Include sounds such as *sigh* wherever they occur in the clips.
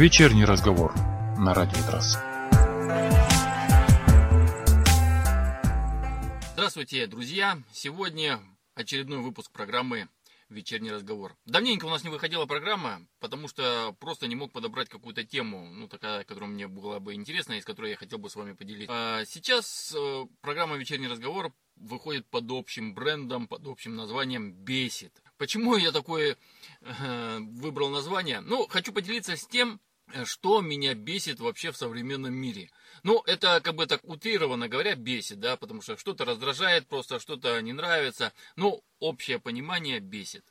Вечерний разговор на радио Трасс. Здравствуйте, друзья! Сегодня очередной выпуск программы «Вечерний разговор». Давненько у нас не выходила программа, потому что просто не мог подобрать какую-то тему, ну, такая, которая мне была бы интересна, и с которой я хотел бы с вами поделиться. А сейчас э, программа «Вечерний разговор» выходит под общим брендом, под общим названием «Бесит». Почему я такое э, выбрал название? Ну, хочу поделиться с тем, что меня бесит вообще в современном мире. Ну, это как бы так утрированно говоря, бесит, да, потому что что-то раздражает, просто что-то не нравится. Ну, общее понимание бесит.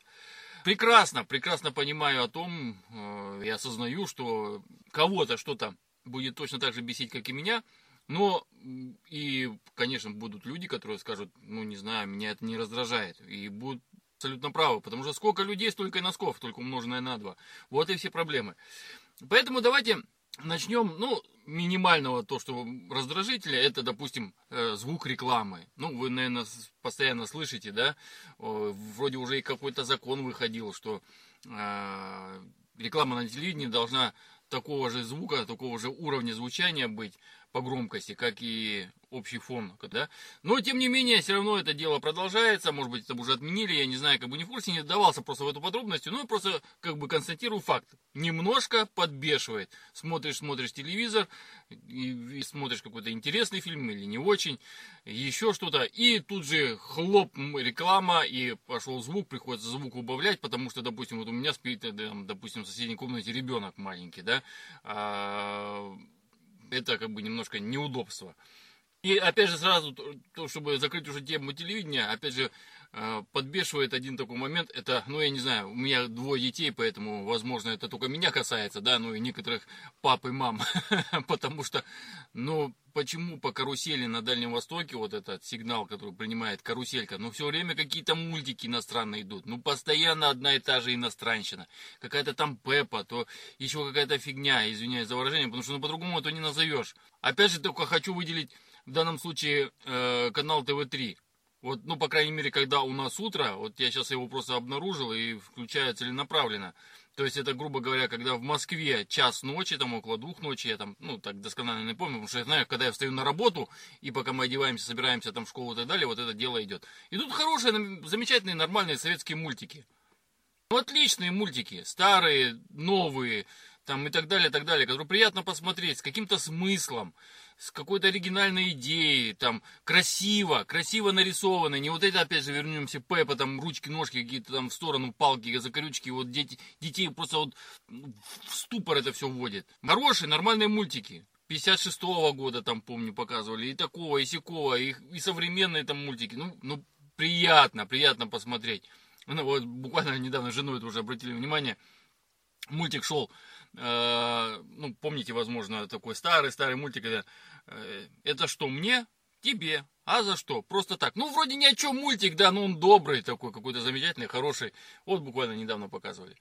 Прекрасно, прекрасно понимаю о том э, и осознаю, что кого-то что-то будет точно так же бесить, как и меня. Но и, конечно, будут люди, которые скажут, ну, не знаю, меня это не раздражает. И будут абсолютно правы, потому что сколько людей, столько и носков, только умноженное на два. Вот и все проблемы. Поэтому давайте начнем, ну, минимального то, что раздражителя, это, допустим, э, звук рекламы. Ну, вы, наверное, постоянно слышите, да, вроде уже и какой-то закон выходил, что э, реклама на телевидении должна такого же звука, такого же уровня звучания быть, по громкости, как и общий фон, да. Но, тем не менее, все равно это дело продолжается, может быть, это уже отменили, я не знаю, как бы не в курсе, не давался просто в эту подробность, но просто, как бы, констатирую факт. Немножко подбешивает. Смотришь, смотришь телевизор, и, и смотришь какой-то интересный фильм или не очень, еще что-то, и тут же хлоп, реклама, и пошел звук, приходится звук убавлять, потому что, допустим, вот у меня спит, э, допустим, в соседней комнате ребенок маленький, да, а, это как бы немножко неудобство. И опять же сразу, то, чтобы закрыть уже тему телевидения, опять же, подбешивает один такой момент, это, ну я не знаю, у меня двое детей, поэтому, возможно, это только меня касается, да, ну и некоторых пап и мам, *laughs* потому что, ну, почему по карусели на Дальнем Востоке, вот этот сигнал, который принимает каруселька, ну все время какие-то мультики иностранные идут, ну постоянно одна и та же иностранщина, какая-то там Пеппа, то еще какая-то фигня, извиняюсь за выражение, потому что ну по-другому это не назовешь. Опять же, только хочу выделить в данном случае э, канал ТВ-3. Вот, ну, по крайней мере, когда у нас утро, вот я сейчас его просто обнаружил и включаю целенаправленно. То есть это, грубо говоря, когда в Москве час ночи, там около двух ночи, я там, ну, так досконально не помню, потому что я знаю, когда я встаю на работу, и пока мы одеваемся, собираемся там в школу и так далее, вот это дело идет. И тут хорошие, замечательные, нормальные советские мультики. Ну, отличные мультики, старые, новые, там и так далее, и так далее, которые приятно посмотреть, с каким-то смыслом с какой-то оригинальной идеей, там, красиво, красиво нарисовано, не вот это, опять же, вернемся, Пеппа, там, ручки-ножки какие-то там в сторону, палки, закорючки, вот дети, детей просто вот в ступор это все вводит. Хорошие, нормальные мультики. 56-го года там, помню, показывали, и такого, и сякого, и, и современные там мультики. Ну, ну, приятно, приятно посмотреть. Ну, вот буквально недавно с женой это уже обратили внимание, мультик шел Э, ну, помните, возможно, такой старый-старый мультик, когда э, это что, мне? Тебе. А за что? Просто так. Ну, вроде ни о чем мультик, да, но он добрый такой, какой-то замечательный, хороший. Вот буквально недавно показывали.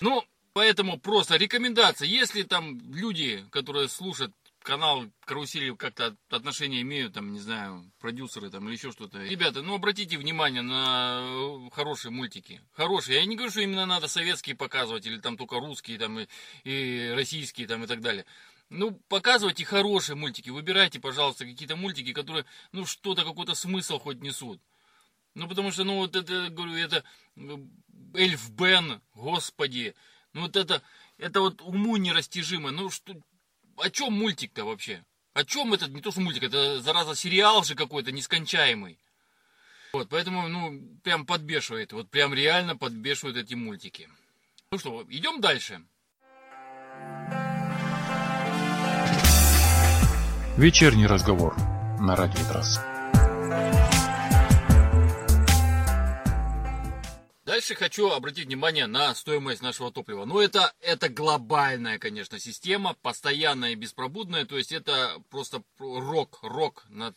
Ну, поэтому просто рекомендация. Если там люди, которые слушают канал карусели как-то отношения имеют, там, не знаю, продюсеры там или еще что-то. Ребята, ну обратите внимание на э, хорошие мультики. Хорошие. Я не говорю, что именно надо советские показывать, или там только русские, там, и, и российские, там, и так далее. Ну, показывайте хорошие мультики. Выбирайте, пожалуйста, какие-то мультики, которые, ну, что-то, какой-то смысл хоть несут. Ну, потому что, ну, вот это, говорю, это э, Эльф Бен, господи. Ну, вот это, это вот уму нерастяжимо. Ну, что, о чем мультик-то вообще? О чем этот, не то что мультик, это, зараза, сериал же какой-то нескончаемый. Вот, поэтому, ну, прям подбешивает, вот прям реально подбешивают эти мультики. Ну что, идем дальше. Вечерний разговор на радио Трасс. Дальше хочу обратить внимание на стоимость нашего топлива. Ну, это, это глобальная, конечно, система, постоянная и беспробудная. То есть, это просто рок, рок над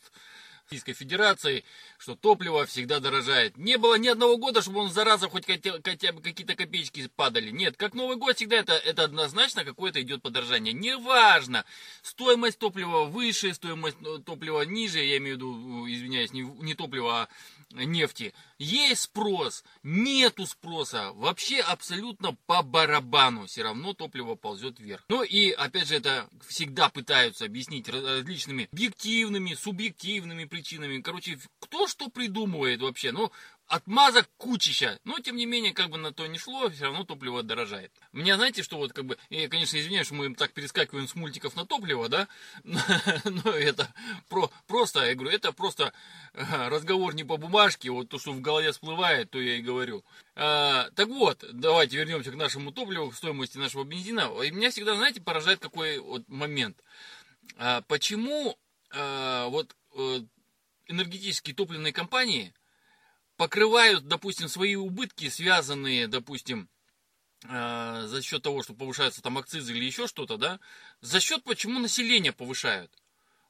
Российской Федерацией, что топливо всегда дорожает. Не было ни одного года, чтобы он зараза хоть хотя, хотя бы какие-то копеечки падали. Нет, как Новый год всегда это, это однозначно какое-то идет подорожание. Неважно, стоимость топлива выше, стоимость э, топлива ниже, я имею в виду, извиняюсь, не, не топлива, а нефти. Есть спрос, нету спроса, вообще абсолютно по барабану, все равно топливо ползет вверх. Ну и опять же это всегда пытаются объяснить различными объективными, субъективными причинами. Короче, кто что придумывает вообще, ну отмазок кучища. Но, тем не менее, как бы на то не шло, все равно топливо дорожает. Меня, знаете, что вот как бы, я, конечно, извиняюсь, что мы так перескакиваем с мультиков на топливо, да, *laughs* но это про, просто, я говорю, это просто разговор не по бумажке, вот то, что в голове всплывает, то я и говорю. А, так вот, давайте вернемся к нашему топливу, к стоимости нашего бензина. И меня всегда, знаете, поражает какой вот момент. А, почему а, вот э, энергетические топливные компании покрывают, допустим, свои убытки, связанные, допустим, э, за счет того, что повышаются там акцизы или еще что-то, да, за счет почему население повышают.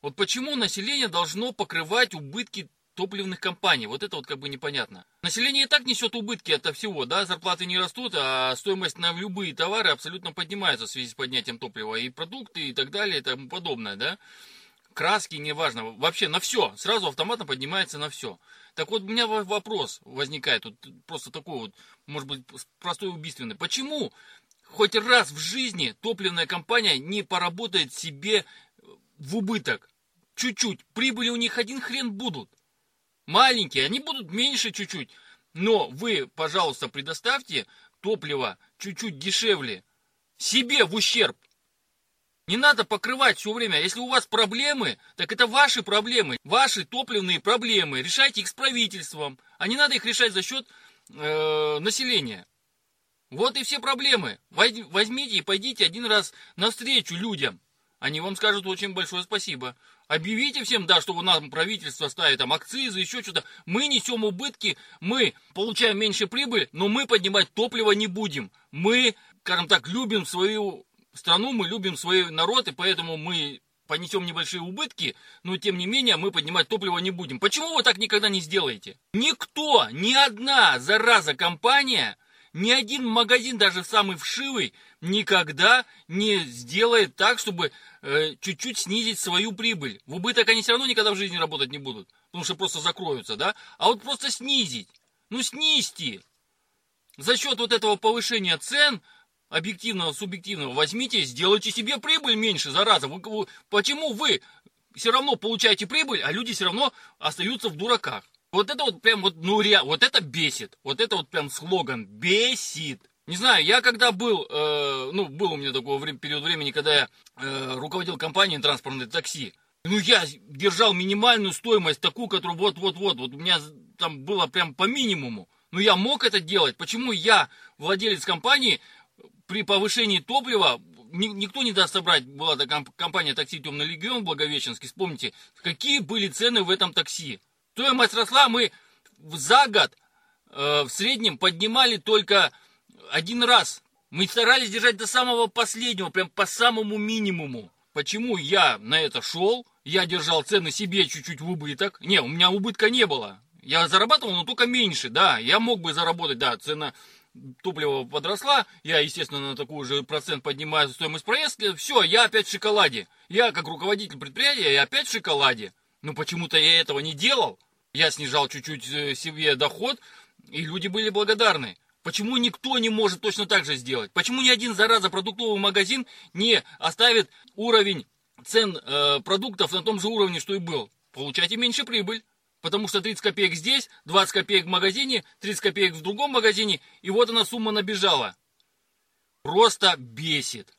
Вот почему население должно покрывать убытки топливных компаний. Вот это вот как бы непонятно. Население и так несет убытки от всего, да, зарплаты не растут, а стоимость на любые товары абсолютно поднимается в связи с поднятием топлива, и продукты, и так далее, и тому подобное, да. Краски, неважно, вообще на все, сразу автоматом поднимается на все. Так вот, у меня вопрос возникает, вот просто такой вот, может быть, простой убийственный. Почему хоть раз в жизни топливная компания не поработает себе э, в убыток? Чуть-чуть. Прибыли у них один хрен будут. Маленькие, они будут меньше чуть-чуть. Но вы, пожалуйста, предоставьте топливо чуть-чуть дешевле. Себе в ущерб. Не надо покрывать все время. Если у вас проблемы, так это ваши проблемы, ваши топливные проблемы. Решайте их с правительством, а не надо их решать за счет э, населения. Вот и все проблемы. Возьмите и пойдите один раз навстречу людям. Они вам скажут очень большое спасибо. Объявите всем, да, что у нас правительство ставит там акцизы, еще что-то. Мы несем убытки, мы получаем меньше прибыль, но мы поднимать топливо не будем. Мы, скажем так, любим свою страну, мы любим свой народ, и поэтому мы понесем небольшие убытки, но тем не менее мы поднимать топливо не будем. Почему вы так никогда не сделаете? Никто, ни одна зараза компания, ни один магазин, даже самый вшивый, никогда не сделает так, чтобы э, чуть-чуть снизить свою прибыль. В убыток они все равно никогда в жизни работать не будут, потому что просто закроются, да? А вот просто снизить, ну снизьте. За счет вот этого повышения цен объективного, субъективного, возьмите, сделайте себе прибыль меньше, зараза. Вы, вы, почему вы все равно получаете прибыль, а люди все равно остаются в дураках? Вот это вот прям вот, ну, ре, вот это бесит. Вот это вот прям слоган бесит. Не знаю, я когда был, э, ну, был у меня такой время, период времени, когда я э, руководил компанией транспортной такси. Ну, я держал минимальную стоимость, такую, которую вот-вот-вот, вот у меня там было прям по минимуму. Но я мог это делать. Почему я, владелец компании, при повышении топлива никто не даст собрать, была такая компания такси «Темный легион» в Благовещенске, вспомните, какие были цены в этом такси. Стоимость росла, мы за год э, в среднем поднимали только один раз. Мы старались держать до самого последнего, прям по самому минимуму. Почему я на это шел, я держал цены себе чуть-чуть в убыток. Не, у меня убытка не было. Я зарабатывал, но только меньше, да. Я мог бы заработать, да, цена топливо подросла, я, естественно, на такой же процент поднимаю стоимость проездки, все, я опять в шоколаде. Я, как руководитель предприятия, я опять в шоколаде. Но почему-то я этого не делал. Я снижал чуть-чуть э, себе доход, и люди были благодарны. Почему никто не может точно так же сделать? Почему ни один, зараза, продуктовый магазин не оставит уровень цен э, продуктов на том же уровне, что и был? Получайте меньше прибыль. Потому что 30 копеек здесь, 20 копеек в магазине, 30 копеек в другом магазине, и вот она сумма набежала. Просто бесит.